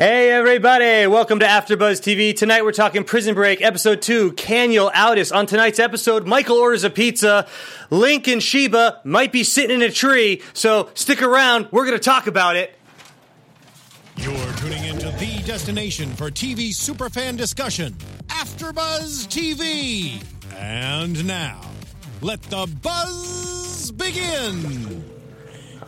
Hey everybody, welcome to AfterBuzz TV. Tonight we're talking Prison Break, episode 2, Kaniel Outis. On tonight's episode, Michael orders a pizza. Link and Sheba might be sitting in a tree, so stick around, we're gonna talk about it. You're tuning into the destination for TV superfan discussion, AfterBuzz TV. And now, let the buzz begin.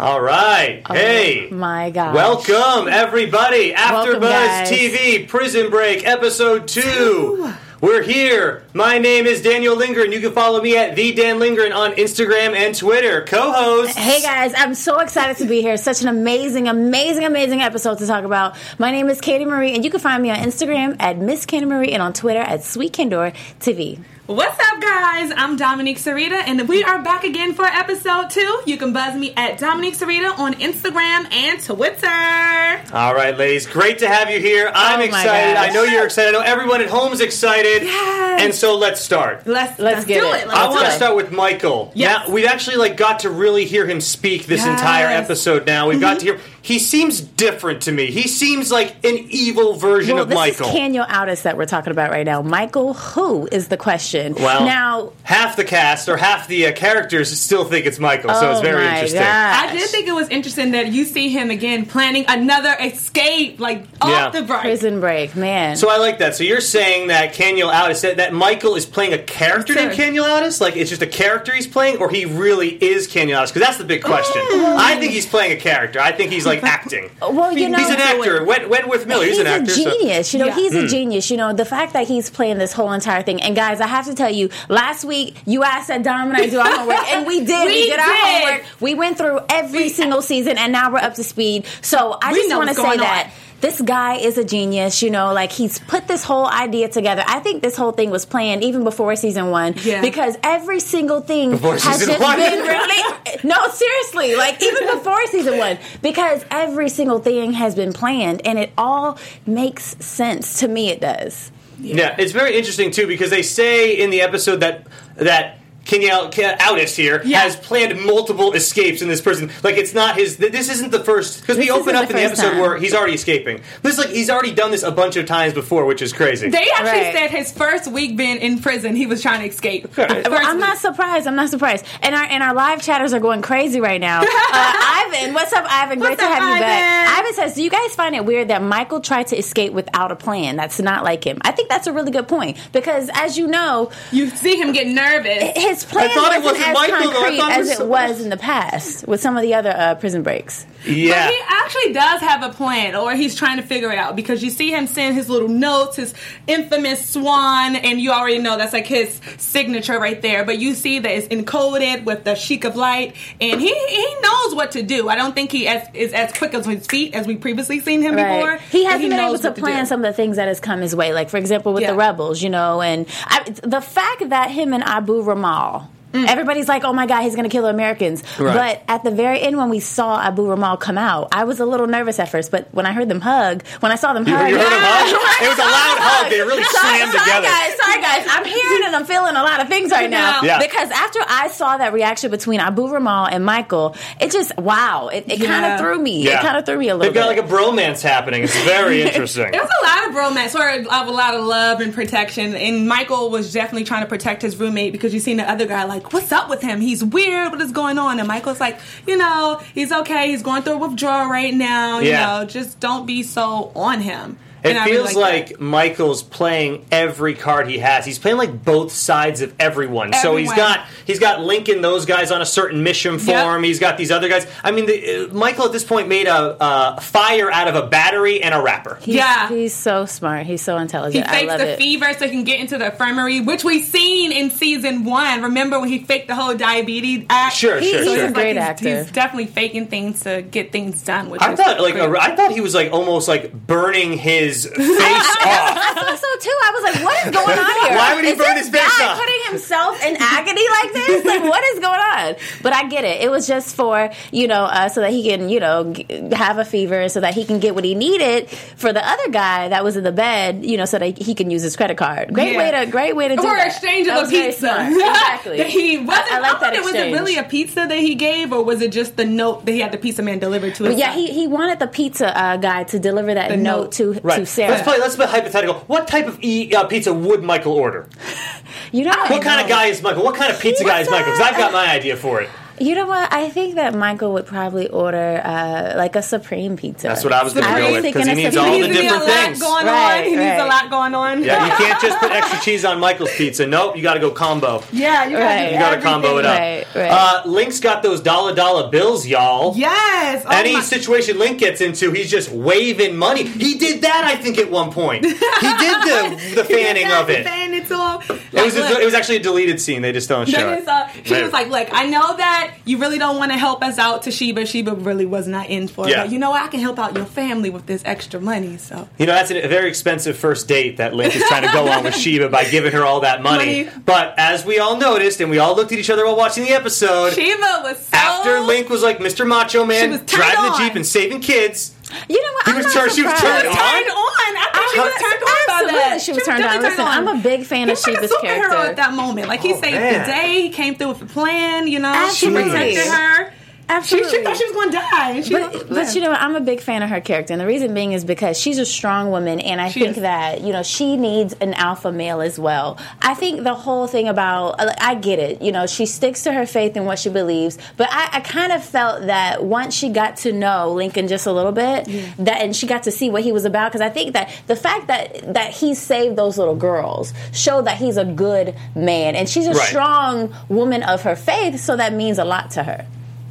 All right. Oh, hey. my God. Welcome everybody. AfterBuzz. TV, Prison Break, episode 2. We're here. My name is Daniel Lingren. You can follow me at the Dan Lingren on Instagram and Twitter. Co-host. Hey guys, I'm so excited to be here. Such an amazing, amazing, amazing episode to talk about. My name is Katie Marie, and you can find me on Instagram at Miss Katie Marie and on Twitter at Sweet Candor TV. What's up, guys? I'm Dominique Sarita, and we are back again for episode two. You can buzz me at Dominique Sarita on Instagram and Twitter. All right, ladies, great to have you here. I'm Oh excited. gosh. I know you're excited. I know everyone at home is excited. Yes. And so let's start. Let's Let's get do it. it. I Let's want to start with Michael. Yeah. We've actually like got to really hear him speak this Yes. entire episode. Now we've got to hear. Mm-hmm. He seems different to me. He seems like an evil version Well, of this Michael. is Kaniel Outis that we're talking about right now. Michael, who is the question? well, now, half the cast or half the uh, characters still think it's Michael, so it's Oh very my interesting. gosh. I did think it was interesting that you see him again planning another escape, like Yeah. off the break. Prison Break, man. So I like that. So you're saying that Kaniel Outis, that, that Michael is playing a character named Sure. Kaniel Outis? Like it's just a character he's playing, or he really is Kaniel Outis? Because that's the big question. I think he's playing a character. I think he's like acting. well, you know, He's an actor. Wed- Wentworth Miller, he's, he's an actor. He's a so- genius. You know, Yeah. he's Hmm. a genius. You know, the fact that he's playing this whole entire thing. And guys, I have to tell you, last week you asked that Dom and I do our homework, and we did. We, We did our homework. We went through every single season, and now we're up to speed. So I We just want to say going that. On. This guy is a genius, you know, like he's put this whole idea together. I think this whole thing was planned even before season one. Yeah. Because every single thing Before has just one? been really No, seriously, like even before season one. Because every single thing has been planned and it all makes sense. To me it does. Yeah, it's very interesting too because they say in the episode that that Kaniel Outis here Yeah. has planned multiple escapes in this prison. Like it's not his. This isn't the first because we open up the in the episode time. where he's already escaping. This is like he's already done this a bunch of times before, which is crazy. They actually Right. said his first week being in prison, he was trying to escape. Okay. The Well, I'm not surprised. I'm not surprised. And our and our live chatters are going crazy right now. Uh, Ivan, what's up, Ivan? Great What's to up, have you back. Ivan? Ivan says, "Do you guys find it weird that Michael tried to escape without a plan? That's not like him. I think that's a really good point because, as you know, You see him get nervous. his plan thought it wasn't, wasn't as Michael, though. I concrete thought it as was it someone was in the past with some of the other uh, prison breaks. yeah, But he actually does have a plan, or he's trying to figure it out because you see him send his little notes, his infamous swan, and you already know that's like his signature right there. But you see that it's encoded with the Sheik of light, and he he knows what to do. I don't think he as, is as quick as his feet as we previously seen him before. He hasn't been able knows to what plan do. some of the things that has come his way. Like, for example, with Yeah. the rebels, you know, and I, the fact that him and Abu Ramal. Everybody's like, "Oh my God, he's going to kill the Americans!" Right. But at the very end, when we saw Abu Ramal come out, I was a little nervous at first. But when I heard them hug, when I saw them You, hug, you heard him Yeah. hug? It was a loud hug. They really sorry, slammed sorry together. guys, sorry guys. I'm hearing and I'm feeling a lot of things right now. Yeah. Because after I saw that reaction between Abu Ramal and Michael, it just wow, it, it kind of threw me. Yeah. It kind of threw me a little bit. They've got bit. like a bromance happening. It's very interesting. It was a lot of romance, or of a lot of love and protection. And Michael was definitely trying to protect his roommate because you seen the other guy like, "What's up with him? He's weird. What is going on?" And Michael's like, "You know, he's okay. He's going through a withdrawal right now. You know, just don't be so on him." It And I really feels like like Michael's playing every card he has. He's playing like both sides of everyone. So he's Everyone. got he's got Lincoln those guys on a certain mission Yep. form. He's got these other guys. I mean, the, uh, Michael at this point made a uh, fire out of a battery and a wrapper. He's, Yeah. he's so smart. He's so He intelligent. I fakes love the it. fever so he can get into the infirmary, which we've seen in season one. Remember when he faked the whole diabetes act? Sure, He- sure, he's sure. a great he's, actor. He's definitely faking things to get things done. Which I thought like great. a, I thought he was like almost like burning his his face off. I thought so too. I was like, what is going on here? Why would he is burn this his face guy off? putting himself in agony like this? Like, what is going on? But I get it. It was just for, you know, uh, so that he can, you know, g- have a fever so that he can get what he needed for the other guy that was in the bed, you know, so that he can use his credit card. Great Yeah. way to, great way to do or that. exchange of a pizza. Exactly. that he was I, I like that Was it really a pizza that he gave, or was it just the note that he had the pizza man deliver to his? But yeah, he, he wanted the pizza uh, guy to deliver that note, note. to Right. Sarah. Let's play. Let's play hypothetical. What type of e, uh, pizza would Michael order? you know What kind of guy is Michael? What kind of pizza guy is Michael? Because I've got my idea for it. You know what? I think that Michael would probably order uh, like a supreme pizza. That's what I was going to I go was with because thinking he a needs Supreme all he the needs different a lot things. going Right, on. He needs a lot going on. Yeah, you can't just put extra cheese on Michael's pizza. Nope, you got to go combo. Yeah, you gotta, Right. You got to combo it up. Right, right. Uh, Link's got those dollar dollar bills, y'all. Yes. Oh Any my- situation Link gets into, he's just waving money. He did that, I think, at one point. He did the the fanning of it. Fan it to him. It was a, it was actually a deleted scene. They just don't show it. it. is, uh, he was like, "Look, I know that you really don't want to help us out to Sheba. Sheba really was not in for it. Yeah. But you know what? I can help out your family with this extra money. So You know, that's a very expensive first date that Link is trying to go on with Sheba by giving her all that money. Money. But as we all noticed, and we all looked at each other while watching the episode, Sheba was so after Link was like Mr. Macho Man driving the. Jeep and saving kids, You know what? He I'm was not turned- she was surprised. turned turned on. I thought she was turned on by Absolutely, that. she was turned on. definitely Listen, I'm a big fan He of like Sheba's character. at that moment. Like he Oh, saved man. the day. He came through with a plan. You know, she protected her. She, Absolutely. she thought she was going to die. She But, but you know, what? I'm a big fan of her character, and the reason being is because she's a strong woman, and I She think is. that you know she needs an alpha male as well. I think the whole thing about I get it, you know, she sticks to her faith and what she believes, but I, I kind of felt that once she got to know Lincoln just a little bit, that and she got to see what he was about, because I think that the fact that that he saved those little girls showed that he's a good man, and she's a Right. strong woman of her faith, so that means a lot to her.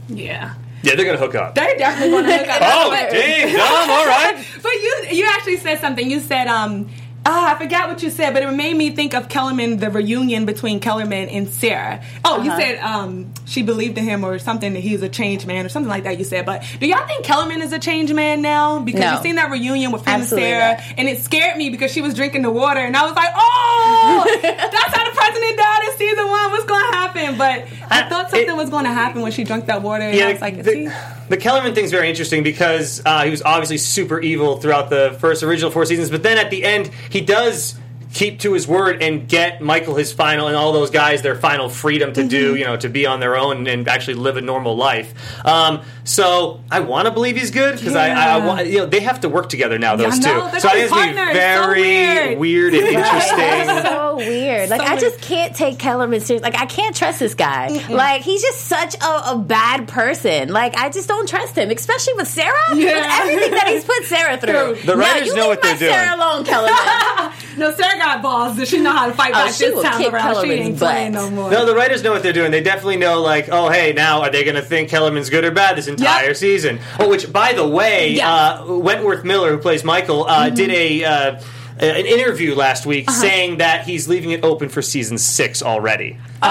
Yeah. yeah, they're gonna hook up. They're definitely going to hook up. Oh, But- dang, dumb. All right. But you you actually said something. You said um ah, I forgot what you said, but it made me think of Kellerman, the reunion between Kellerman and Sarah. Oh, you Uh-huh. said um she believed in him or something that he's a changed man or something like that. You said, but do y'all think Kellerman is a changed man now? Because No. you seen that reunion with him Absolutely and Sarah, not. and it scared me because she was drinking the water, and I was like, oh, that's how the president died in season one. What's going to happen? But I Uh, thought something it- was going to happen when she drank that water, and I Yeah, was like, the, he? the Kellerman thing's very interesting because uh, he was obviously super evil throughout the first original four seasons, but then at the end he does keep to his word and get Michael his final and all those guys their final freedom to Mm-hmm. do you know to be on their own and actually live a normal life. Um, so I want to believe he's good because I, I, I want you know they have to work together now those I know, two. they're So I think it's gonna be partners. So very weird. and interesting. So weird. Like So I weird. just can't take Kellerman serious. Like I can't trust this guy. Like he's just such a, a bad person. Like I just don't trust him, especially with Sarah. Yeah. With everything that he's put Sarah through. True. The No, writers you know leave what they're my Sarah doing. alone, Kellerman. No, Sarah got balls. Does she know how to fight Oh, back she this will time kick around? She Kellerman's ain't playing no more. No, the writers know what they're doing. They definitely know, like, oh, hey, now are they going to think Kellerman's good or bad this entire Yep. season? Oh, which, by the way, Yeah. uh, Wentworth Miller, who plays Michael, uh, Mm-hmm. did a uh, an interview last week Uh-huh. saying that he's leaving it open for season six already. Oh,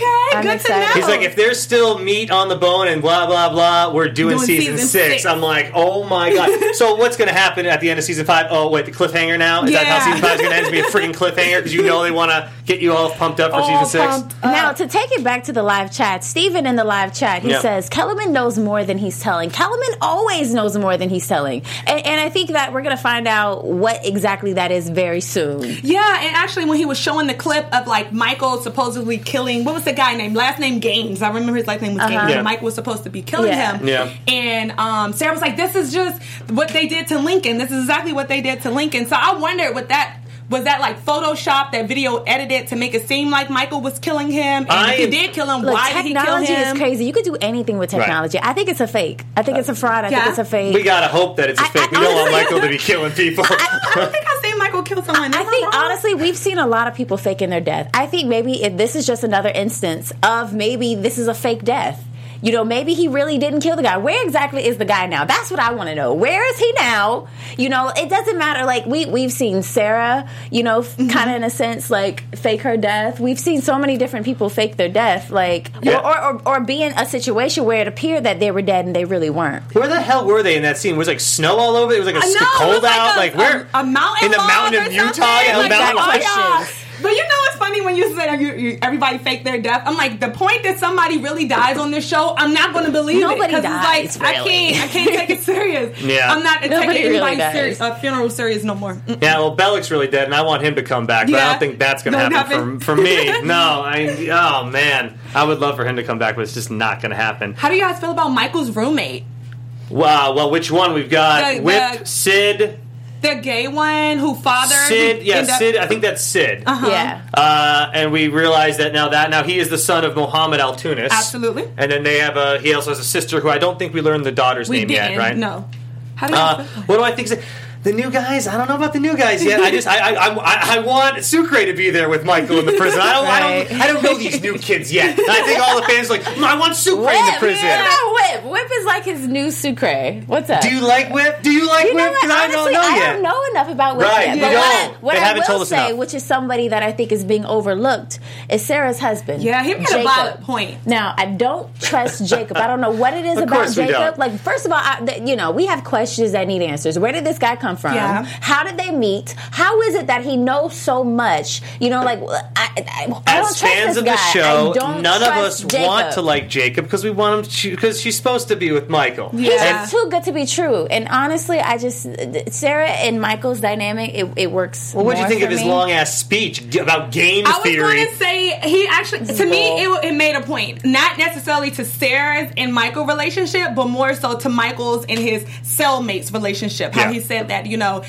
okay. I'm Good excited. to know. He's like, if there's still meat on the bone and blah blah blah, we're doing, Doing season, season six. six. I'm like, oh my god. so what's going to happen at the end of season five? Oh wait, the cliffhanger now. Is that how Yeah. season five is going to end? It's going to be a freaking cliffhanger because you know they want to get you all pumped up for All season six. Now, to take it back to the live chat, Steven in the live chat, he Yeah. says, Kellerman knows more than he's telling. Kellerman always knows more than he's telling. And, and I think that we're going to find out what exactly that is very soon. Yeah, and actually, when he was showing the clip of like Michael supposedly killing, what was the guy named? Last name Gaines. I remember his last name was Gaines. Yeah. And Mike was supposed to be killing Yeah. him. Yeah. And um, Sarah was like, "This is just what they did to Lincoln. This is exactly what they did to Lincoln." So I wondered, what that was that like Photoshop, that video edited to make it seem like Michael was killing him, and I- if he did kill him, Look, why did he kill him? technology is crazy. You could do anything with technology. I think it's a fake. I think it's a fraud. I Yeah. think it's a fake. We gotta hope that it's a I- fake. I we don't want Michael to be killing people. I don't think I've seen Michael kill someone. I Am think wrong? honestly, we've seen a lot of people faking their death. I think maybe if this is just another instance of maybe this is a fake death. You know, maybe he really didn't kill the guy. Where exactly is the guy now? That's what I want to know. Where is he now? You know, it doesn't matter. Like we we've seen Sarah, you know, Mm-hmm. kind of in a sense, like fake her death. We've seen so many different people fake their death, like Yeah. or, or, or or be in a situation where it appeared that they were dead and they really weren't. Where the hell were they in that scene? Was it like snow all over? It was like a st- know, cold was like out. a- like where? a, a mountain in the mountain of Utah. something. Yeah, the Like, mountain got log. Questions. But you know what's funny when you say you, you, everybody fake their death? I'm like, the point that somebody really dies on this show, I'm not going to believe Nobody it. dies, it's like, really. I can't, I can't take it serious. Yeah. I'm not Nobody taking really anybody's serious, uh, funeral serious no more. Mm. Yeah, well, Bellick's really dead, and I want him to come back, but I don't think that's going to happen, happen. For, for me. No, I. Oh man, I would love for him to come back, but it's just not going to happen. How do you guys feel about Michael's roommate? Wow. Well, which one we've got? The- Whip, the- Sid, The gay one who fathered Sid. Yeah, ended up- Sid. I think that's Sid. Uh-huh. Yeah. Uh, and we realize that now that now he is the son of Mohammed Al Tunis. Absolutely. And then they have a. He also has a sister who I don't think we learned the daughter's We name didn't. yet, right? No. How do you Uh, what do I think? The new guys? I don't know about the new guys yet. I just I I, I, I want Sucre to be there with Michael in the prison. I don't I don't I don't know these new kids yet. And I think all the fans are like "Mm, I want Sucre in the Whip, prison. yeah, Whip. Whip is like his new Sucre. What's up? Do you like Whip? Do you like You know Whip? what? 'Cause I Honestly, don't know I yet. don't know enough about Whip Right, yet. you But don't. what I, what They I will told us say, enough. which is somebody that I think is being overlooked, is Sarah's husband. Yeah, he made a valid point. Now, I don't trust Jacob. I don't know what it is Of about course we Jacob. don't. Like, first of all, I, th- you know, we have questions that need answers. Where did this guy come from? Yeah. How did they meet? How is it that he knows so much? You know, like I, I, I don't As trust fans this of guy. the show, none of us Jacob. want to like Jacob because we want him because she's supposed to be with Michael. He's Yeah. just too good to be true. And honestly, I just Sarah and Michael's dynamic it, it works. Well, what do you think for of his long ass speech about game I was theory? going to say he actually to me it, it made a point, not necessarily to Sarah's and Michael relationship, but more so to Michael's and his cellmates relationship. How Yeah. he said that you know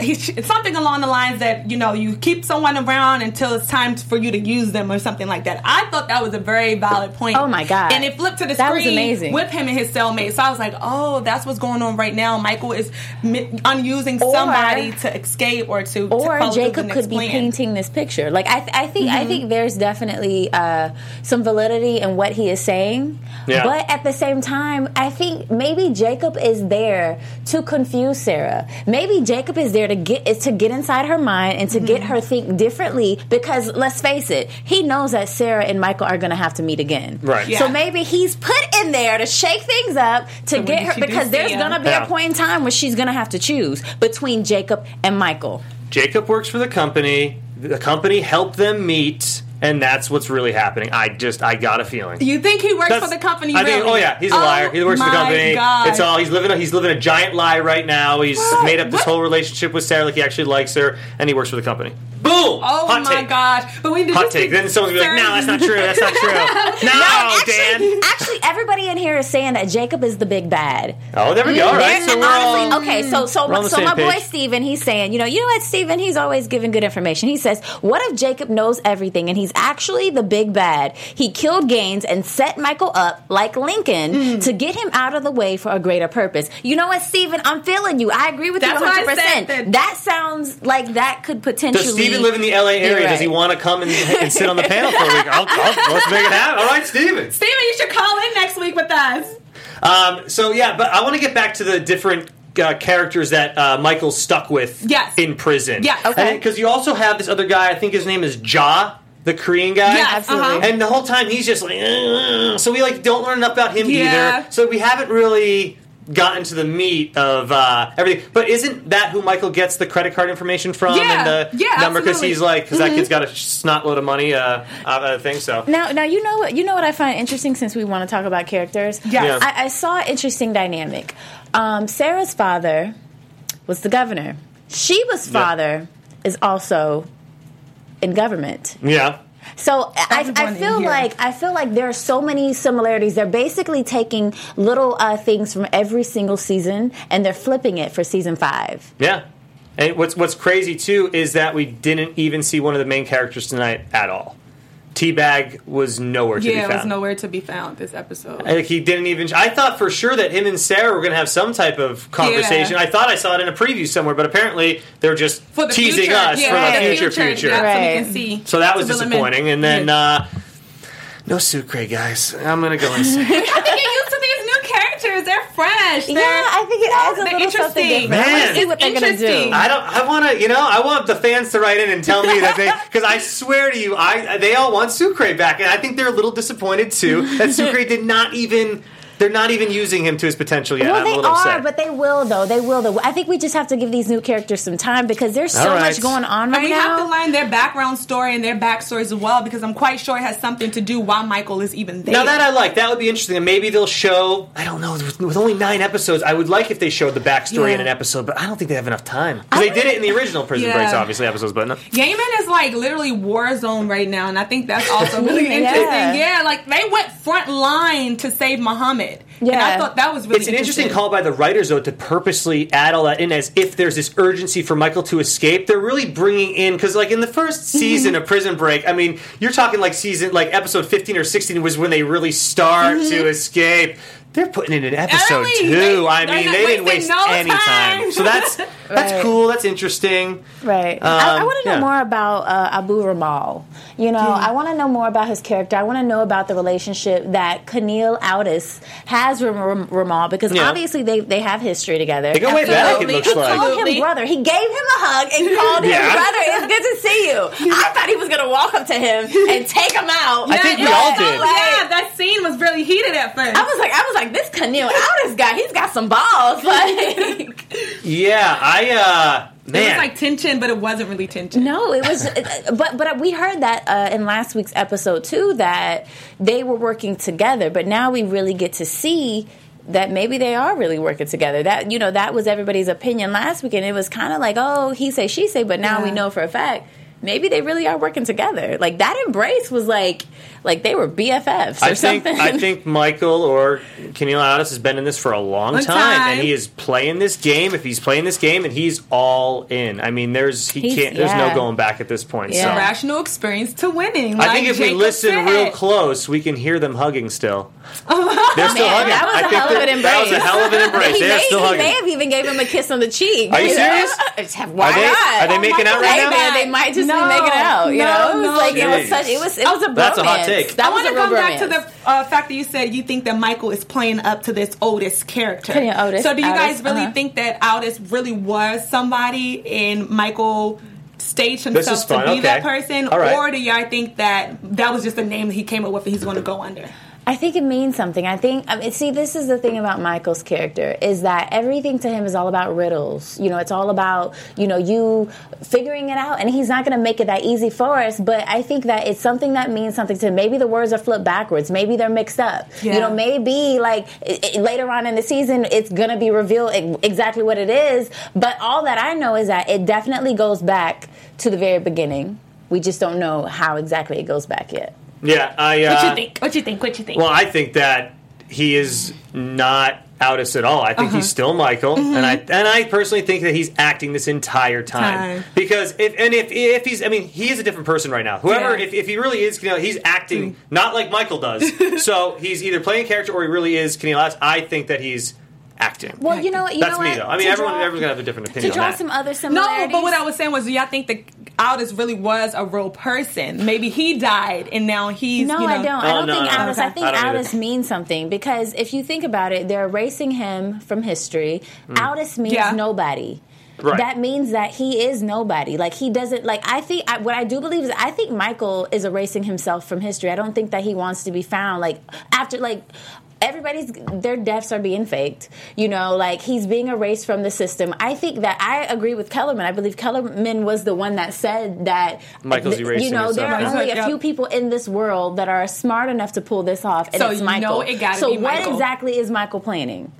it's something along the lines that you know you keep someone around until it's time for you to use them or something like that. I thought that was a very valid point. Oh, my God. And it flipped to the That was screen amazing. with him and his cellmate. So I was like, oh, that's what's going on right now. Michael is mi- unusing Or- somebody to escape or to to or follow through Jacob could be plan. painting this picture. Like I, th- I think, Mm-hmm. I think there's definitely uh, some validity in what he is saying. Yeah. But at the same time, I think maybe Jacob is there to confuse Sarah. Maybe Jacob is there to get is to get inside her mind and to get Mm-hmm. her think differently. Because let's face it, he knows that Sarah and Michael are going to have to meet again. Right. Yeah. So maybe he's put in there to shake things up to when get her because there's going to be Yeah. a point in time where she's going to have to choose between Jacob and Michael. Jacob works for the company. The company helped them meet, and that's what's really happening. I just, I got a feeling. You think he works That's- for the company? I think, really? oh yeah, he's a Oh liar. He works for the oh company. God. It's all he's living. A, he's living a giant lie right now. He's What? made up this What? whole relationship with Sarah, like he actually likes her, and he works for the company. Boom! Oh Hot my take. gosh! But we did Hot take. Then someone's gonna be like, "No, that's not true. That's not true." No, actually, Dan. actually, everybody in here is saying that Jacob is the big bad. Oh, there we go. All right, so we're honestly, all okay, so so the so my boy page. Steven, he's saying, you know, you know what, Steven, he's always giving good information. He says, What if Jacob knows everything and he's actually the big bad? He killed Gaines and set Michael up like Lincoln Mm. to get him out of the way for a greater purpose. You know what, Steven, I'm feeling you. I agree with That's you why I 100 said percent that- That sounds like that could potentially Does Steven live in the LA area? You're Does he want to come and, and sit on the panel for a week? I'll, I'll, let's make it happen. All right, Steven. Steven, you should call in next week with us. Um, so yeah, but I want to get back to the different uh, characters that uh, Michael stuck with Yes. in prison. Yeah, Okay. Because you also have this other guy. I think his name is Ja, the Korean guy. Yes, absolutely. uh-huh. And the whole time he's just like, "Ugh." so we like don't learn enough about him Yeah. either. So we haven't really gotten to the meat of uh, everything. But isn't that who Michael gets the credit card information from Yeah. and the Yeah, number? Because he's like, because Mm-hmm. that kid's got a snot load of money uh, out of thing. So Now, now you know what you know what I find interesting since we want to talk about characters. Yes. Yeah. I, I saw an interesting dynamic. Um, Sarah's father was the governor. Sheba's father is also in government. yeah. So I, I feel like I feel like there are so many similarities. They're basically taking little uh, things from every single season and they're flipping it for season five. Yeah. And what's what's crazy too is that we didn't even see one of the main characters tonight at all. T-Bag was nowhere to be found. Yeah, be it found. was nowhere to be found this episode. Like he didn't even. I thought for sure that him and Sarah were going to have some type of conversation. Yeah. I thought I saw it in a preview somewhere, but apparently they're just For the teasing future. us yeah, for the Right. future future. Yeah, so we can see. So that was to fill 'em in. disappointing. And then Yeah. uh, No Sucre, guys. I'm gonna go and say. I think get used to these new characters. They're fresh. They're, Yeah, I think it adds a they're little something interesting. different. I wanna Man. see what they're gonna do. I don't. I want to. You know, I want the fans to write in and tell me that they. Because I swear to you, I they all want Sucre back, and I think they're a little disappointed too that Sucre did not even. They're not even using him to his potential yet. Well, I'm a they little are, upset. but they will though. They will though. I think we just have to give these new characters some time because there's so All right. much going on right And we now. We have to learn their background story and their backstories as well because I'm quite sure it has something to do why Michael is even there. Now that I like, that would be interesting. And maybe they'll show. I don't know. With, with only nine episodes, I would like if they showed the backstory Yeah. in an episode, but I don't think they have enough time because they did it in the original Prison Yeah. Breaks, obviously episodes. But no. Yemen is like literally war zone right now, and I think that's also really Yeah. interesting. Yeah, like they went front line to save Muhammad. And I thought that was really It's an interesting call by the writers, though, to purposely add all that in as if there's this urgency for Michael to escape. They're really bringing in because, like in the first mhm. season of Prison Break, I mean, you're talking like season, like episode 15 or 16 was when they really start to mm-hmm. escape. They're putting in an episode Early. two. They- I mean, they didn't waste no any time. time. So that's that's Right. cool. That's interesting. Right. I, I Um, want to know yeah. more about uh, Abu Ramal. You know, I want to know more about his character. I want to know about the relationship that Kaniel Outis has with Ram- Ramal because Yeah. obviously they, they have history together. They go way back, it looks He like. called him brother. He gave him a hug and called him brother. It's good to see you. I thought he was going to walk up to him and take him out. I think we yeah, all yeah, did. Yeah, that scene was really heated at first. I was like, I was like, this Kaniel Outis guy, he's got some balls. Like, Yeah, I uh it was like tension, but it wasn't really tension. No, it was, but but we heard that uh, in last week's episode too that they were working together. But now we really get to see that maybe they are really working together. That you know that was everybody's opinion last week, and it was kind of like oh he say she say, but now we know for a fact maybe they really are working together. Like that embrace was like like they were BFFs or I think something. I think Michael or Kaniel Outis has been in this for a long Long time, time. and he is playing this game. If he's playing this game, and he's all in. I mean, there's he He's- can't. There's yeah. no going back at this point. Yeah. So Rational experience to winning. I think if we listen said. real close, we can hear them hugging still. Oh, they're still Man, hugging. that was I a think hell of that- an That was a hell of an embrace. They're may, still he hugging. may have even gave him a kiss on the cheek. Are you serious? Why Are they- not? are they making out right Hey, now? they might just No, be making out. You no, know, it was no, like it was such. It was. It was a bromance. That's a hot take. That I want to real come back to the uh, fact that you said you think that Michael is playing up to this Otis character. Yeah, Otis, so do you Otis, guys really uh-huh. think that Otis really was somebody and Michael staged This himself is fun, to be okay. that person, All right. or do y'all think that that was just a name that he came up with and he's going to go under? I think it means something. I think. I mean, see, this is the thing about Michael's character is that everything to him is all about riddles. You know, it's all about you know you figuring it out, and he's not going to make it that easy for us. But I think that it's something that means something to him. Maybe the words are flipped backwards. Maybe they're mixed up. Yeah. You know, maybe like i i- later on in the season, it's going to be revealed exactly what it is. But all that I know is that it definitely goes back to the very beginning. We just don't know how exactly it goes back yet. Yeah, I. Uh, What you think? What you think? What you think? Well, I think that he is not Otis at all. I think Uh-huh. he's still Michael, Mm-hmm. and I and I personally think that he's acting this entire time Time. because if and if if he's I mean he is a different person right now. Whoever Yeah. if, if he really is, you know, he's acting Mm. not like Michael does. so he's either playing a character or he really is Kenny Last. I think that he's acting. Well, you know, you That's know me what? though. I mean, To everyone draw- everyone's gonna have a different opinion. to draw on that. some other similarities. no, but what I was saying was, do y'all think the Outis really was a real person? Maybe he died and now he's. No, you know, I don't. I Oh, don't no, think no, no. Outis. I think I don't either. Means something because if you think about it, they're erasing him from history. Mm. Outis means Yeah. nobody. Right. That means that he is nobody. Like he doesn't like. I think I, what I do believe is I think Michael is erasing himself from history. I don't think that he wants to be found. Like after like everybody's their deaths are being faked. You know, like he's being erased from the system. I think that I agree with Kellerman. I believe Kellerman was the one that said that Michael's th- erasing You know, there are only a few people in this world that are smart enough to pull this off, and So it's you Michael. know it gotta so be what exactly is Michael planning?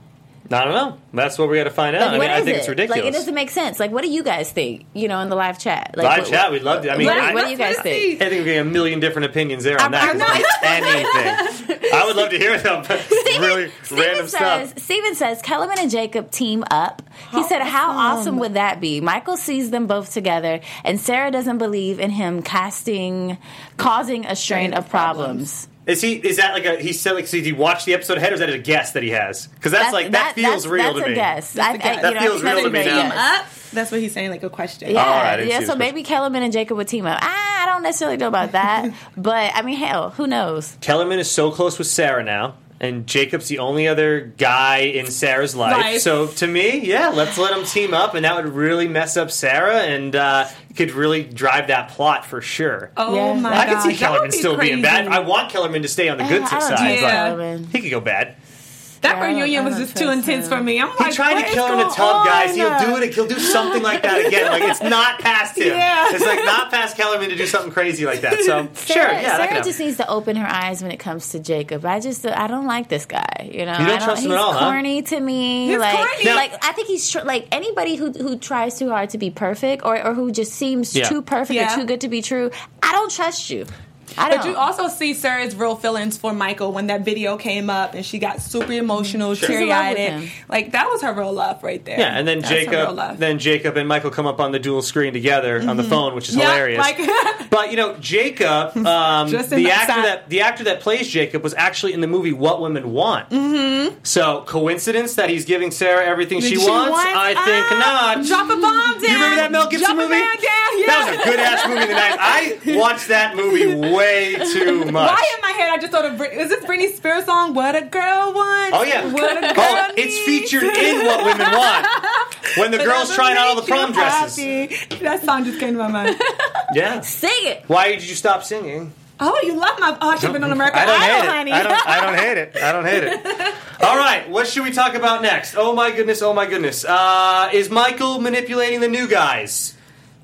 I don't know. That's what we got to find out. Like, I mean, I think it? it's ridiculous. Like, it doesn't make sense. Like, what do you guys think? You know, in the live chat. Like, Live what- chat, we'd love to. I mean, what, do- I- what do you guys think? I think we're getting a million different opinions there on I'm- that. I'm 'cause it's anything. I would love to hear them. really Steven random says, stuff. Steven says, Kellerman and Jacob team up. He said, How awesome would that be? Michael sees them both together, and Sarah doesn't believe in him casting, causing a strain of problems. Is he? Is that like a? He said like. So did he watch the episode ahead, or is that a guess that he has? Because that's, like that, feels that's, real that's to a me. guess. I, I, a guess. you That know, feels real to me great now. Up? That's what he's saying, like a question. Yeah, Oh, all right, yeah. So this maybe Kellerman and Jacob would team up. I, I don't necessarily know about that, but I mean, hell, who knows? Kellerman is so close with Sarah now. And Jacob's the only other guy in Sarah's life. Life. So to me, yeah, let's let them team up, and that would really mess up Sarah, and uh, could really drive that plot for sure. Oh Yeah. my I god. can see that Kellerman be still being bad. I want Kellerman to stay on the good I side, trust but Kellerman. he could go bad. That Yeah, reunion was just too intense him. for me. I'm He like, tried to kill her in a going tub, guys. He'll do it. He'll do something like that again. Like it's not past him. Yeah. It's like not past Kellerman to do something crazy like that. So sure, Sarah, yeah, Sarah just needs to open her eyes when it comes to Jacob. I just, I don't like this guy. You know, You don't I trust him at all, huh? corny to me. He's like, corny. Now- like I think he's tr- like anybody who who tries too hard to be perfect or or who just seems Yeah. too perfect Yeah. or too good to be true. I don't trust you. I don't. But you also see Sarah's real feelings for Michael when that video came up and she got super emotional, Sure. She's in love with teary him. eyed. Like that was her real love right there. Yeah, and then That's her real Jacob, love. then Jacob and Michael come up on the dual screen together on the phone, which is Yeah, hilarious. like- but you know, Jacob, um, the the actor side. that the actor that plays Jacob was actually in the movie What Women Want. Mm-hmm. So coincidence that he's giving Sarah everything she, wants? I think Ah, not. Drop a bomb down. You remember that Mel Gibson Drop movie? a man down. Yeah. That was a good ass movie in the night. I watched that movie way too much. Why in my head I just thought of Brit- is this Britney Spears song? What a girl wants. Oh yeah. What a girl Oh, it's featured in What Women Want. When the girls Whatever trying on all the prom dresses. happy. That song just came to my mind. Yeah. sing it. Why did you stop singing? Oh, you love my oh, she's been on American I don't Idol, hate honey. I don't, I don't hate it. I don't hate it. All right, what should we talk about next? Oh my goodness, oh my goodness. Uh, is Michael manipulating the new guys?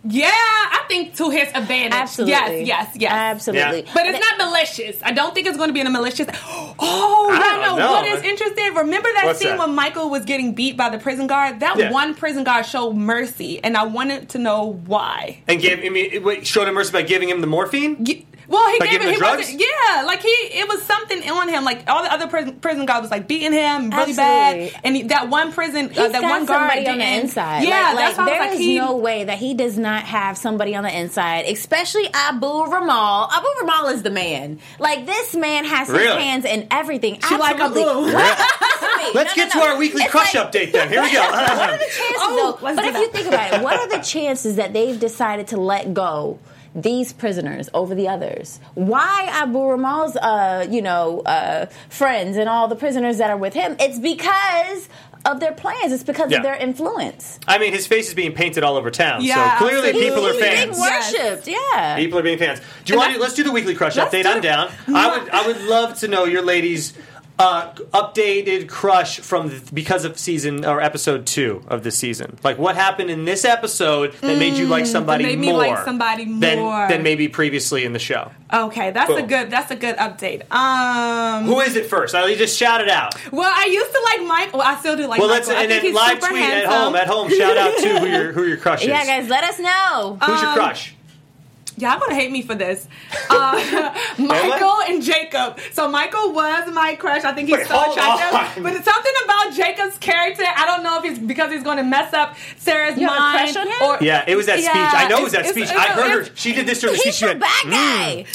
Yeah, I think to his advantage. Absolutely. Yes, yes, yes. Absolutely. Yeah. But it's not malicious. I don't think it's going to be in a malicious. Oh, I yeah, don't no. know. What is interesting? Remember that What's scene that? when Michael was getting beat by the prison guard? That Yeah. one prison guard showed mercy, and I wanted to know why. And gave I mean, wait, showed him mercy by giving him the morphine? Ye- Well, he By gave it. him He drugs? wasn't. Yeah, like he. It was something on him. Like all the other prison, prison guards was like beating him really Absolutely. bad, and he, that one prison, uh, that one guard somebody on the inside. Yeah, like, that's like, why there was like is he. no way that he does not have somebody on the inside, especially Abu Ramal. Abu Ramal is the man. Like this man has his Really? hands in everything. She like Abu. What? Listen to me. Let's No, get no, to no. our weekly It's crush like- update then. Here we go. what are the chances, Oh, though? But if that. you think about it, what are the chances that they've decided to let go these prisoners over the others? Why Abu Ramal's, uh, you know, uh, friends and all the prisoners that are with him? It's because of their plans. It's because Yeah. of their influence. I mean, his face is being painted all over town, Yeah, so clearly absolutely. people are He's being fans. Yes. worshipped. Yeah. People are being fans. Do you want to? Let's do the weekly crush update. I'm down. I would. I would love to know your ladies' uh, updated crush from the, because of season or episode two of the season. Like what happened in this episode that made you like somebody Mm, made me more like somebody than more. than maybe previously in the show. Okay, that's a good. That's a good update. Um. Who is it first? I'll just shout it out. Well, I used to like Mike. Well, I still do like Well, Michael. let's I and think then he's live super tweet at handsome. home. At home, shout out to who your who your crush is. Yeah, guys, let us know. Who's your Um, crush? Y'all gonna hate me for this. Uh, Michael and Jacob. So Michael was my crush. I think he's Wait, so attractive. on. But it's something about Jacob's character. I don't know if he's because he's going to mess up Sarah's You have a mind. crush on him? Or Yeah, it was that Yeah, speech. I know it was that speech. I heard her. She did this during the speech. He's She the went, bad "Mm, guy.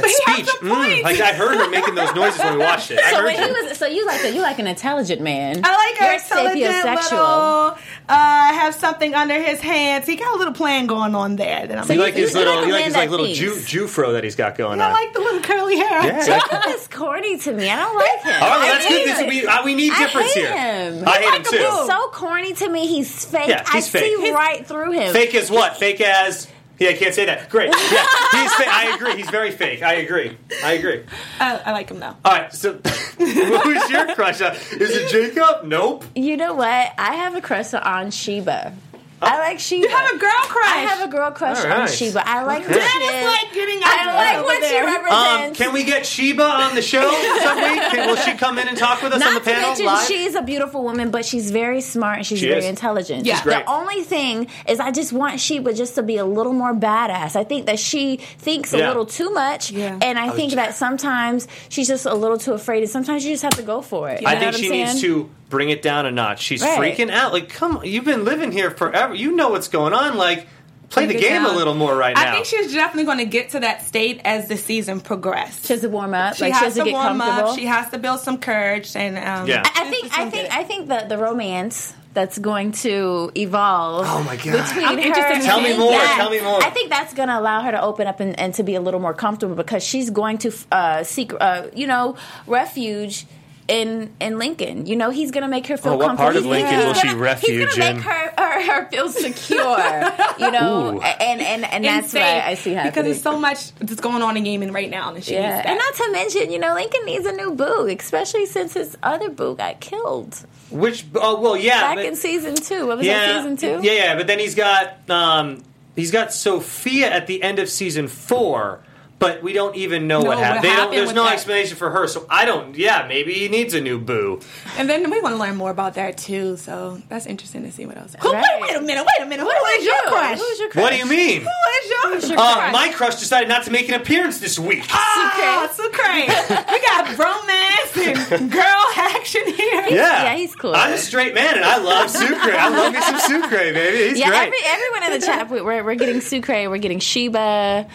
that he has speech. a mm." Like I heard her making those noises when we watched it. I So heard when he was, so you like a, you like an intelligent man. I like her You're intelligent sapiosexual. little. Uh, have something under his hands. He got a little plan going on there. That I'm So You you- like his you little, like you like man his like little thinks. Jew Jewfro that he's got going on. I on. like the little curly hair. Yeah. Jacob is corny to me. I don't like him. All right, well, I that's good. hate This, him. we, uh, we need I difference hate here. him. I hate him like a too. He's so corny to me. He's fake. Yeah, he's I fake. see He's- right through him. Fake as what? Fake as. Yeah, I can't say that. Great. Yeah, he's fake. I agree. He's very fake. I agree. I agree. I, I like him though. All right. So, who's your crush? on? Is it Jacob? Nope. You know what? I have a crush on Sheba. I like Sheba. You have a girl crush. I have a girl crush All on. Sheba. I like Okay. who That she is is. like getting I like over what she there. represents. Um, can we get Sheba on the show some week? Can, will she come in and talk with us Not on the to panel mention, live? she's a beautiful woman, but she's very smart and she's She very is. intelligent. Yeah. She's great. The only thing is, I just want Sheba just to be a little more badass. I think that she thinks a little too much, Yeah. and I think that sometimes she's just a little too afraid, and sometimes you just have to go for it. You I know think what she I'm saying? needs to bring it down a notch. She's Right. freaking out. Like, come on, you've been living here forever. You know what's going on. Like, play Bring the it game a little more right now. I think she's definitely going to get to that state as the season progressed. She has to warm up. She like she has has to to get warm comfortable. up. She has to build some courage and um, Yeah. I I think I think I think the the romance that's going to evolve. Oh, my God. Between I'm her interested and to Tell me more, Yes. tell me more. I think that's going to allow her to open up and, and to be a little more comfortable because she's going to uh, seek, uh, you know, refuge. In, in Lincoln, you know he's gonna make her feel Oh, what comfortable. part of He's- Lincoln he's will she gonna- refuge He's gonna in? make her, her her feel secure, you know, Ooh. and and and that's what Insane. I see happening. because there's so much that's going on in gaming right now, and she Yeah, needs that. and not to mention, you know, Lincoln needs a new boo, especially since his other boo got killed Which? Oh well, yeah. back but- in season two. What was yeah, that season two? Yeah, yeah. But then he's got um, he's got Sofia at the end of season four. But we don't even know No, what what happened. They don't, happened there's no that. explanation for her, so I don't. Yeah, maybe he needs a new boo. And then we want to learn more about that too. So that's interesting to see what else. Who, Right. wait, wait a minute. Wait a minute. Who is your crush? Who's your crush? What do you mean? Who is your, your Uh, crush? my crush decided not to make an appearance this week. Ah, Sucre. we got romance and girl action here. yeah, yeah, he's cool. I'm a straight man, and I love Sucre. I love me some Sucre, baby. He's Yeah, great. every, everyone in the chat, we- we're, we're getting Sucre, we're getting Sheba.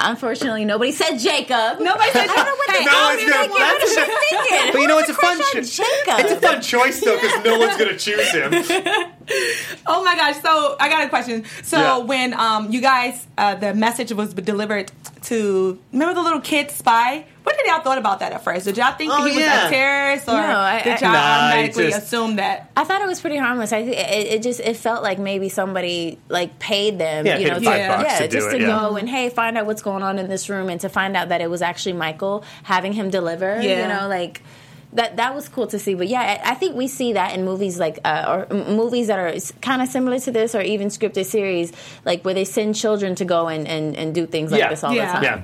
Unfortunately, nobody said Jacob. Nobody said I don't know what Hey, they no all one's gonna- What that's they a- thinking? But you know, it's a has fun crush on cho- Jacob. it's a fun choice though, because no one's gonna choose him. Oh my gosh! So I got a question. So Yeah. when um you guys uh, the message was delivered to remember the little kid spy. What did y'all thought about that at first? Did y'all think Oh, he was yeah. a terrorist, or No, I- did y'all Nah, automatically just- assume that? I thought it was pretty harmless. I think it, it just it felt like maybe somebody like paid them, Yeah, you paid know, them five to, bucks yeah, to do just it, to yeah. go and hey, find out what's going on in this room, and to find out that it was actually Michael having him deliver. Yeah. You know, like that that was cool to see. But yeah, I, I think we see that in movies like uh, or m- movies that are kind of similar to this, or even scripted series, like where they send children to go and and, and do things like Yeah. this all Yeah. the time. Yeah.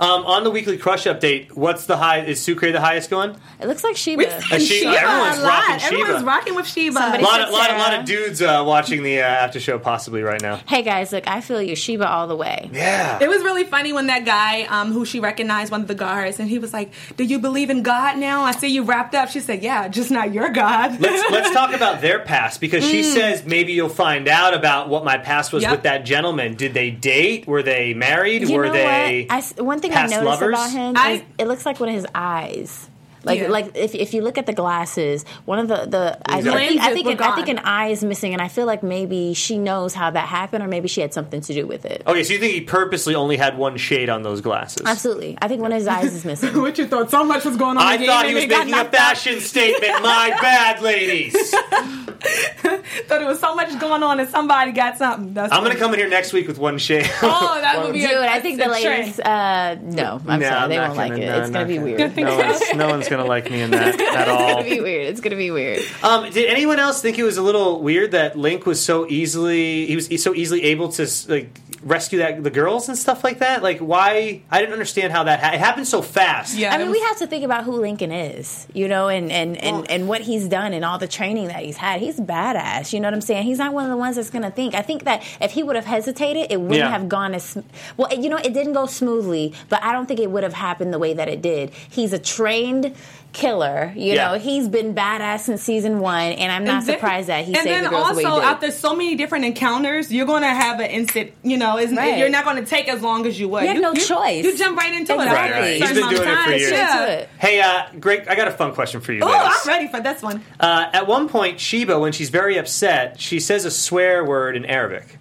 Um, on the weekly crush update, what's the high? Is Sucre the highest going? It looks like Sheba. We- Uh, Sheba, Sheba everyone's a lot. rocking Sheba. Everyone's rocking with Sheba. A Somebody lot said of, lot, of, lot of dudes uh, watching the uh, after show possibly right now. Hey guys, look, I feel you, Sheba all the way. Yeah. It was really funny when that guy, um, who she recognized, one of the guards, and he was like, "Do you believe in God now? I see you wrapped up." She said, "Yeah, just not your God." let's let's talk about their past because she says maybe you'll find out about what my past was Yep. with that gentleman. Did they date? Were they married? You Were know they? what? I s one thing I noticed lovers? about him I- is it looks like one of his eyes. Like, Yeah. like if, if you look at the glasses, one of the the I, I think I think, an, I think an eye is missing, and I feel like maybe she knows how that happened, or maybe she had something to do with it. Okay, so you think he purposely only had one shade on those glasses? Absolutely, I think one of his eyes is missing. what you thought? So much was going on. I in the thought game he was and it got making a knocked out. fashion statement. My bad, ladies. Thought it was so much going on, and somebody got something. That's I'm gonna come in here next week with one shade. Oh, that would be Dude, a, I think the a trend. ladies. Uh, no, I'm No, sorry, I'm they won't like gonna- it. no, it's I'm gonna be weird. No one's, no one's gonna like me in that at all. It's gonna be weird. It's gonna be weird. Um, did anyone else think it was a little weird that Link was so easily he was so easily able to like rescue that the girls and stuff like that? Like, why? I didn't understand how that ha- it happened so fast. Yeah, I mean, was- we have to think about who Lincoln is, you know, and and, and, and what he's done and all the training that he's had. He's badass. You know what I'm saying? He's not one of the ones that's going to think. I think that if he would have hesitated, it wouldn't Yeah. have gone as well. You know, it didn't go smoothly, but I don't think it would have happened the way that it did. He's a trained killer. You Yeah. know, he's been badass since season one, and I'm not And then- surprised that he and saved then the girls also the way he did. after so many different encounters, you're going to have an instant. You know, it's, Right. you're not going to take as long as you would. You have no choice. You jump right into it. Exactly. after a Right, right. He's certain been amount of doing it for years. Yeah. Hey, uh, Greg, I got a fun question for you. Oh. I'm ready for this one. Uh, at one point, Sheba, when she's very upset, she says a swear word in Arabic.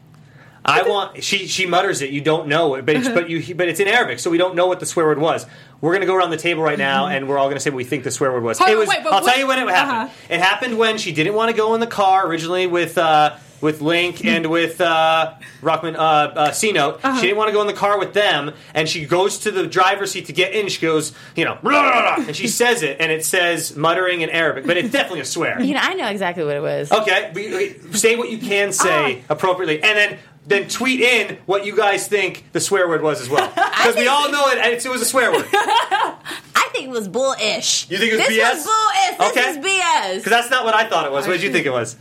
I want she she mutters it. You don't know it, but it's, but you but it's in Arabic, so we don't know what the swear word was. We're gonna go around the table right now, and we're all gonna say what we think the swear word was. Hold it on, was. wait, but I'll what- tell you when it happened. Uh-huh. It happened when she didn't want to go in the car originally with. Uh, with Link and with uh, Rockmond, uh, uh, C Note, Uh-huh. she didn't want to go in the car with them, and she goes to the driver's seat to get in. She goes, you know, blah, blah, blah, and she says it, and it says muttering in Arabic, but it's definitely a swear. you know, I know exactly what it was. Okay, we, we- say what you can say appropriately, and then then tweet in what you guys think the swear word was as well, because we all know it. It was a swear word I think it was bullish. You think it was this BS? was bullish. This Okay. is BS. Because that's not what I thought it was. Oh, what did you think it was?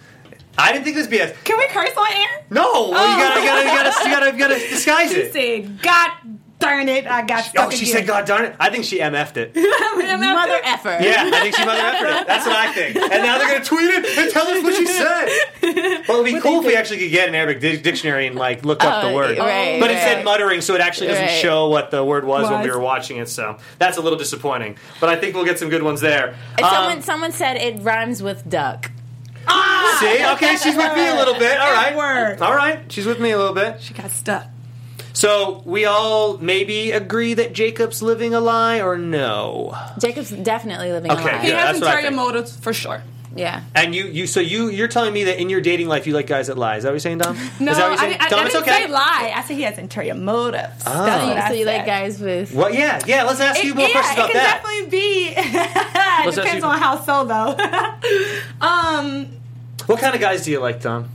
I didn't think it was BS. Can we curse on air? No, well, you gotta, you gotta, you gotta, you gotta, you gotta disguise She it. said, "God darn it, I got stuck Oh, she again." said, "God darn it!" I think she mf'd it. Mother effer. Yeah, I think she mother effered it. That's what I think. And now they're gonna tweet it and tell us what she said. Well, it'd be cool if we actually could get an Arabic di- dictionary and like look up the Oh, word. right, but it said muttering, so it actually doesn't Right. show what the word was, when we were watching it. So that's a little disappointing. But I think we'll get some good ones there. Um, Someone, someone said it rhymes with duck. See, okay, she's with me a little bit. All right, Word. all right, she's with me a little bit. She got stuck. So we all maybe agree that Jacob's living a lie, or no? Jacob's definitely living Okay, a lie. He Yeah, has that's what I ulterior motives for sure. Yeah. And you, you, so you, you're telling me that in your dating life you like guys that lie? Is that what you're saying, Dom? No, Is that what you're I, saying? I, Dom, I it's didn't okay. say lie. I said he has interior motives. Oh. That's what So, I so you said. like guys with. Well, yeah, yeah. Let's ask you more yeah, questions it about can that. definitely be. it depends you- on how so though. um, What kind of guys do you like, Dom?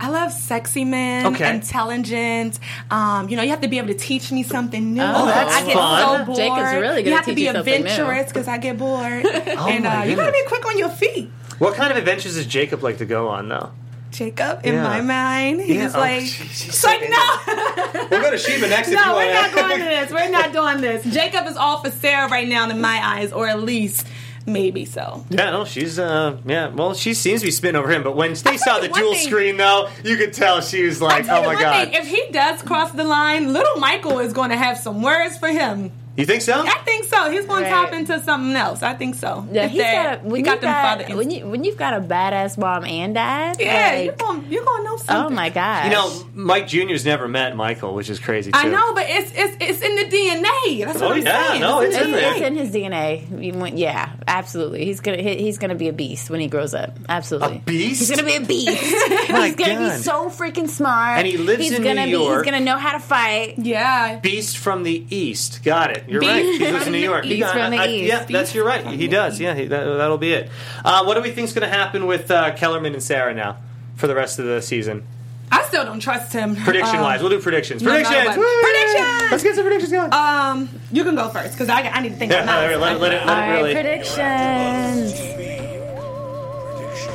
I love sexy men, Okay. intelligent. Um, you know, you have to be able to teach me something new. Oh, that's I get fun. so bored. Jacob's really gonna You have to be you something new. adventurous because I get bored. and Oh my uh, you gotta be quick on your feet. What kind of adventures does Jacob like to go on, though? Jacob, in Yeah. my mind, he's Yeah. Oh, like, jeez, he's so like no. We'll go to Sheba next if you No, we're not doing this. We're not doing this. Jacob is all for Sarah right now in my eyes, or at least maybe so. Yeah, no, she's uh, yeah. Well, she seems to be spinning over him, but when they saw the dual thing. screen, though, you could tell she was like, "Oh my god." thing, if he does cross the line, little Michael is going to have some words for him. You think so? I think so. He's going Right. to top into something else. I think so. Yeah, If he's they- got a, when, he you've got them father when, you, when you've got a badass mom and dad. Yeah, like, you're going you're going to know oh something. oh my gosh. You know, Mike Jr.'s never met Michael, which is crazy too. I know, but it's it's it's in the DNA. That's what Oh, I'm yeah, saying. no, it's It's, in there. it's in his DNA. Yeah, absolutely. He's gonna he, he's gonna be a beast when he grows up. Absolutely, A beast? He's gonna be a beast. He's gonna God. be so freaking smart. And he lives he's in gonna New be, York. He's gonna know how to fight. Yeah. Beast from the East. Got it. You're Beast right. He lives in New the York. You East. got it. from the I- East. Yeah, that's you're right. He does. Yeah, he, that, that'll be it. Uh, what do we think's going to happen with uh, Kellerman and Sarah now for the rest of the season? I still don't trust him. Prediction Um, wise, we'll do predictions. no matter Predictions. what. Woo! Predictions! Let's get some predictions going. Um, you can go first because I, I need to think yeah, of mine. let, it- let it, let it, All right, really. predictions.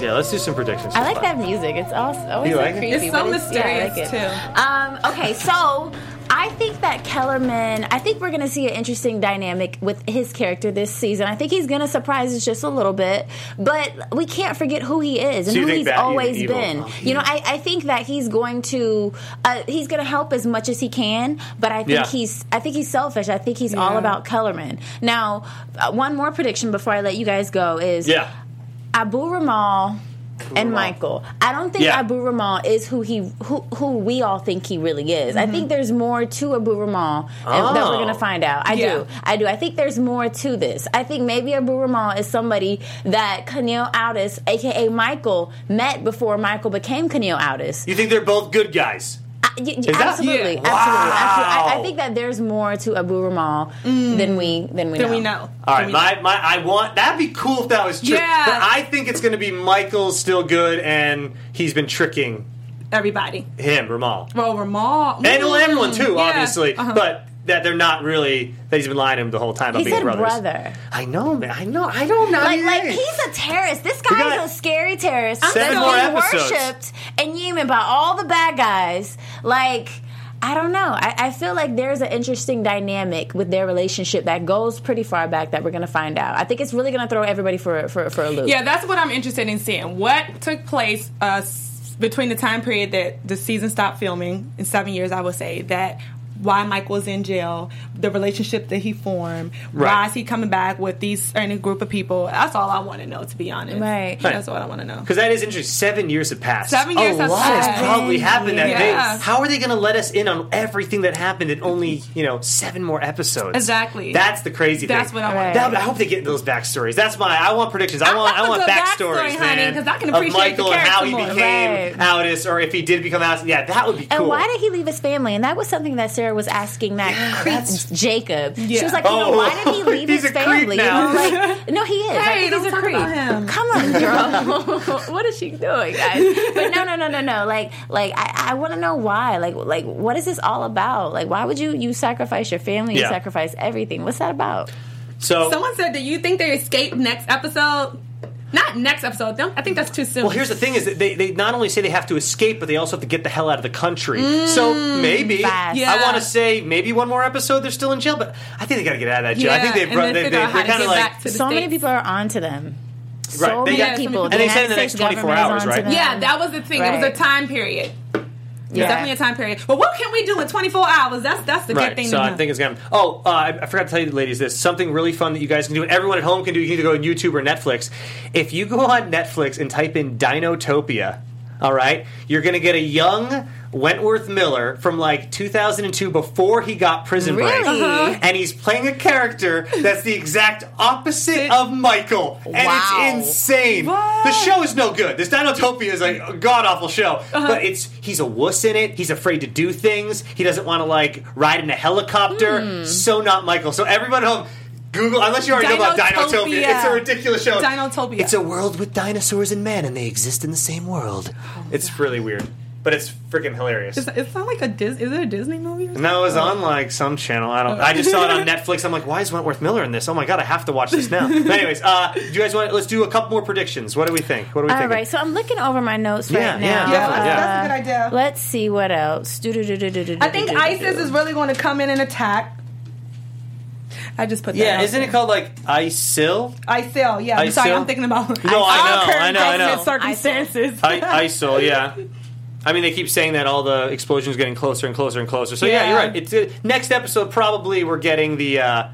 yeah, let's do some predictions. I like that music. It's also always You so like it? creepy. It's so but yeah, I like it. too. Um, okay, so I think that Kellerman. I think we're going to see an interesting dynamic with his character this season. I think he's going to surprise us just a little bit, but we can't forget who he is and So who he's always evil- been. oh, You know, I, I think that he's going to uh, he's going to help as much as he can, but I think Yeah. he's I think he's selfish. I think he's all about Kellerman. Now, uh, one more prediction before I let you guys go is Yeah. Abu Ramal and Ramal. Michael. I don't think Yeah. Abu Ramal is who he who, who we all think he really is. I think there's more to Abu Ramal uh, that we're Oh. going to find out. I Yeah. do. I do. I think there's more to this. I think maybe Abu Ramal is somebody that Kaniel Outis, aka Michael, met before Michael became Kaniel Outis. You think they're both good guys? I- y- y- that- absolutely, Yeah. absolutely, absolutely. I, I think that there's more to Abu Ramal than we than we Then know. we know. All Then right, my, my I want that'd be cool if that was true. Yeah. But I think it's going to be Michael's still good, and he's been tricking everybody. him, Ramal, Well, Ramal and well, everyone too, Yeah. obviously. Uh-huh. But that they're not really that he's been lying to him the whole time about He being said brothers. brother. I know, man. I know. I don't know. Like, Yeah. like he's a terrorist. This We guy's got a scary terrorist. seven that's more being episodes. worshipped and Yemen by all the bad guys. Like, I don't know. I, I feel like there's an interesting dynamic with their relationship that goes pretty far back that we're going to find out. I think it's really going to throw everybody for for, for a loop. Yeah, that's what I'm interested in seeing. What took place uh, between the time period that the season stopped filming in seven years, I would say that why was in jail, the relationship that he formed, Right. why is he coming back with these certain group of people? That's all I want to know, to be honest. Right. That's what I want to know. Because that is interesting. Seven years have passed. Seven years a lot has probably happened. That Yeah. they, how are they going to let us in on everything that happened in only you know seven more episodes? Exactly. That's the crazy thing. That's what I want. Right. That- I hope they get into those backstories. That's my. I want predictions. I want. I, love a want good backstories, backstory, honey, man. 'cause I can of appreciate the Michael and how he more. became Right. Outis, or if he did become Outis. Yeah, that would be cool. And why did he leave his family? And that was something that Sarah was asking that creep that's- Jacob. She was like, you know, Oh, why did he oh, leave he's his a creep family? now. Like, no, he is. I Hey, think don't he's a talk creep. about him. Come on, girl. what is she doing, guys? But no, no, no, no, no. Like, like I, I want to know why. Like, like what is this all about? Like, why would you you sacrifice your family? You Yeah. sacrifice everything. What's that about? So Someone said, "Do you think they escape next episode?" Not next episode. Don't, I think that's too soon. Well, here's the thing: is that they, they not only say they have to escape, but they also have to get the hell out of the country. so mm. maybe Yeah. I want to say maybe one more episode. They're still in jail, but I think they got to get out of that jail. I think they've and brought, they, they, they're kind of like back to the So many people are onto them. So Right, they many got- people. and they said in the next 24 hours, right? Yeah, that was the thing. It was a time period. It's Yeah. definitely a time period. But what can we do in 24 hours? That's that's the good Right, thing. so to I think it's gonna. Oh, uh, I, I forgot to tell you, ladies, this something really fun that you guys can do, and everyone at home can do. You can either go on YouTube or Netflix. If you go on Netflix and type in Dinotopia, all right, you're gonna get a young Wentworth Miller from like 2002 before he got Prison Break, Really? Uh-huh. and he's playing a character that's the exact opposite of Michael, and Wow. it's insane. What? The show is no good. This Dinotopia is like a god awful show, Uh-huh. but it's he's a wuss in it. He's afraid to do things. He doesn't want to like ride in a helicopter. Hmm. So not Michael. So everyone at home. Google, unless you already know about Dinotopia. It's a ridiculous show. Dinotopia. It's a world with dinosaurs and man, and they exist in the same world. Oh it's really weird, but it's freaking hilarious. Is, it's not like a Dis- is it a Disney movie? Or? No, it was on like some channel. I don't. I just saw it on Netflix. I'm like, why is Wentworth Miller in this? Oh my god, I have to watch this now. But anyways, uh, do you guys want? Let's do a couple more predictions. What do we think? What do we All think? right, so I'm looking over my notes Yeah, right yeah, now. Yeah, that's a uh, good idea. Let's see what else. I think ISIS is really going to come in and attack. I just put that. Yeah, out isn't there. it called like ISIL? ISIL? Yeah, I'm sorry, ISIL? I'm thinking about No, I know, I know, I know. circumstances. I, ISIL, yeah. I mean, they keep saying that all the explosions getting closer and closer and closer. So yeah, Yeah. you're right. It's uh, next episode. Probably we're getting the uh,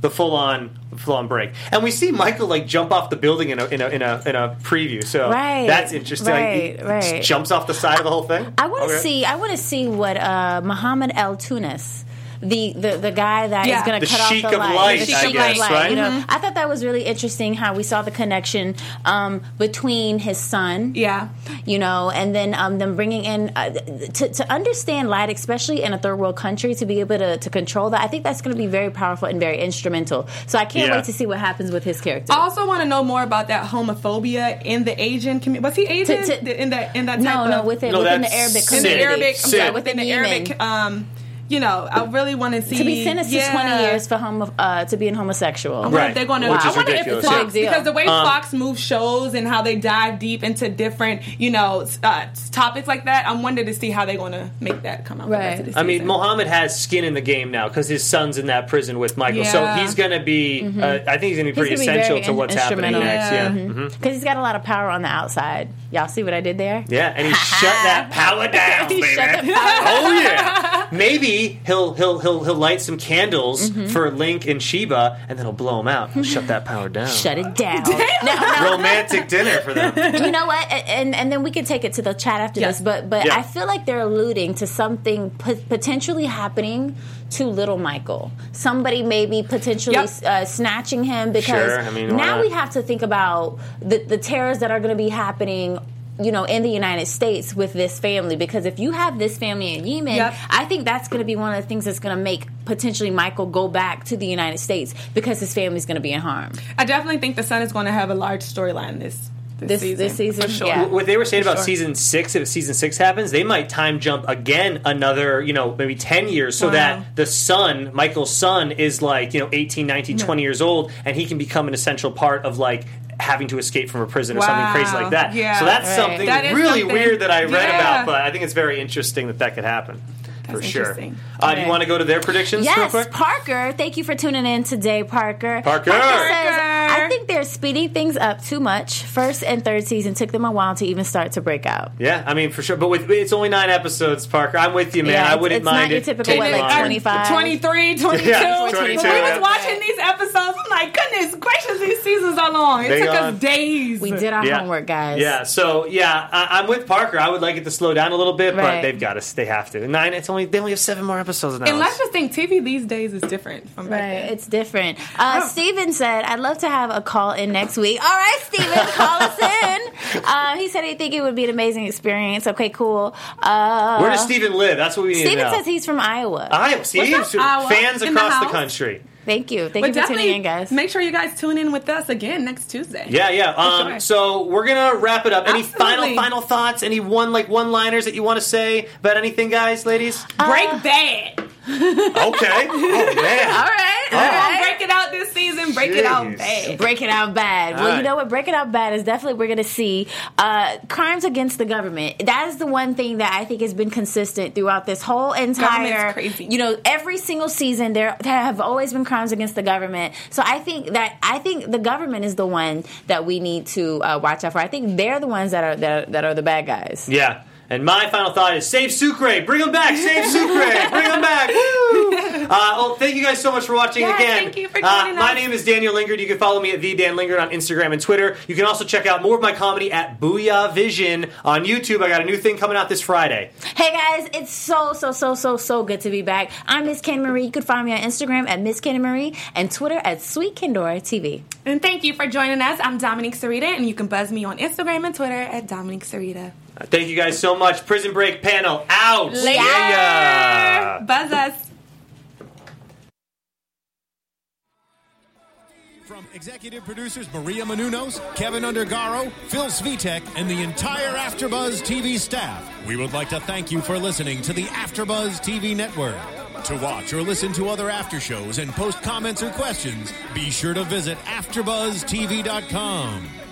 the full on full on break, and we see Michael like jump off the building in a in a in a, in a preview. So Right, that's interesting. Like, he right, right. just jumps off the side of the whole thing. I want to Okay. see. I want to see what uh, Muhammad El Tunis. The, the the guy that is Yeah. going to cut off the light, light, the I Sheik guess, light. right? You know, Mm-hmm. I thought that was really interesting how we saw the connection um, between his son, Yeah. you know, and then um, them bringing in uh, to, to understand light, especially in a third world country, to be able to, to control that. I think that's going to be very powerful and very instrumental. So I can't Yeah. wait to see what happens with his character. I also want to know more about that homophobia in the Asian community. Was he Asian To- to- in that in that type no, of no, within, No, within the Arabic Sid. in the community. Arabic, Sid. yeah, within within the Arabic. Um, you know, I really want to see to be sentenced yeah. to 20 years for homo, uh, to being homosexual. I wonder Right. they're going to. Which is I wonder ridiculous. if It's Fox, big because the way Um, Fox moves shows and how they dive deep into different, you know, uh, topics like that. I'm wondering to see how they're going to make that come out. the rest of Right. the I mean. Mohammed has skin in the game now because his son's in that prison with Michael. So he's going to be. Uh, I think he's going to be pretty Mm-hmm. be essential very to what's happening next. Yeah. instrumental. Mhm. Because he's got a lot of power on the outside. Y'all see what I did there? Yeah, and he shut that power down, He baby. shut power oh yeah. Maybe he'll he'll he'll he'll light some candles Mm-hmm. for Link and Sheba, and then he'll blow them out. He'll shut that power down. Shut it down. No, no, Romantic dinner for them. you know what? A- And and then we can take it to the chat after Yes. this. But but Yeah. I feel like they're alluding to something p- potentially happening to little Michael. Somebody maybe potentially Yep. uh, snatching him because Sure, I mean, now we have to think about the the terrors that are going to be happening. You know, in the United States with this family, because if you have this family in Yemen, Yep. I think that's going to be one of the things that's going to make potentially Michael go back to the United States because his family's going to be in harm. I definitely think the son is going to have a large storyline this this, This- season. this season, for sure. yeah. What they were saying For about sure. season six, if season six happens, they might time jump again another, you know, maybe 10 years so Wow. that the son, Michael's son, is like, you know, 18, 19, 20 years old, and he can become an essential part of like having to escape from a prison or something crazy like that. Yeah. So that's Right. something That is really something- weird that I read Yeah. about, but I think it's very interesting that that could happen. For sure. Uh, Do you want to go to their predictions real Yes, quick? Parker. Thank you for tuning in today, Parker. Parker! says, Parker! I think they're speeding things up too much. First and third season took them a while to even start to break out. Yeah, I mean for sure. But with it's only nine episodes, Parker. I'm with you, man. Yeah, I wouldn't mind. it's not mind your typical, taking what, like, 25? 23, 22. Yeah, 22, When we was watching these episodes, I'm like, goodness gracious, these seasons are long. It They took are. us days. We did our Yeah. homework, guys. Yeah, so yeah, I, I'm with Parker. I would like it to slow down a little bit, but Right. they've got to. They have to. Nine. It's only they only have seven more episodes now. And let's just think, TV these days is different from back Right, then. it's different. Uh, Oh. Steven said, I'd love to have a call in next week. All right, Steven, call us in. Uh, he said he think it would be an amazing experience. Okay, cool. Uh, Where does Steven live? That's what we need to Steven know. says he's from Iowa. Iowa. See, What's up, Iowa? fans In the across the, house? country. Thank you. Thank But you for tuning in, guys. make sure you guys tune in with us again next Tuesday. Yeah, yeah. Um, sure. So we're gonna wrap it up. Any final Absolutely. final thoughts? Any one like one liners that you want to say about anything, guys, ladies? Break Uh, bad. Okay. oh man. All right, all We're gonna right. break it out this season. Break it out bad. Break it out bad. well, right. you know what? Break it out bad is definitely we're going to see uh, crimes against the government. That is the one thing that I think has been consistent throughout this whole entire. Crazy. You know, every single season there, there have always been crimes against the government. So I think that I think the government is the one that we need to uh, watch out for. I think they're the ones that are that are, that are the bad guys. Yeah. And my final thought is save Sucre. Bring him back. Save Sucre. Bring him back. Woo! Uh, well, thank you guys so much for watching Yes, again. thank you for uh, joining My us. name is Daniel Lingard. You can follow me at the Dan Lingard on Instagram and Twitter. You can also check out more of my comedy at Booyah Vision on YouTube. I got a new thing coming out this Friday. Hey guys, it's so so so so so good to be back. I'm Miss Kenny Marie. You can find me on Instagram at Miss Kenny Marie and Twitter at Sweet Kendora TV. And thank you for joining us. I'm Dominique Sarita, and you can buzz me on Instagram and Twitter at Dominique Sarita. Thank you guys so much. Prison Break panel out. Later. Yeah. Buzz us. From executive producers Maria Menounos, Keven Undergaro, Phil Svitek, and the entire AfterBuzz TV staff, we would like to thank you for listening to the AfterBuzz TV network. To watch or listen to other after shows and post comments or questions, be sure to visit AfterBuzzTV.com.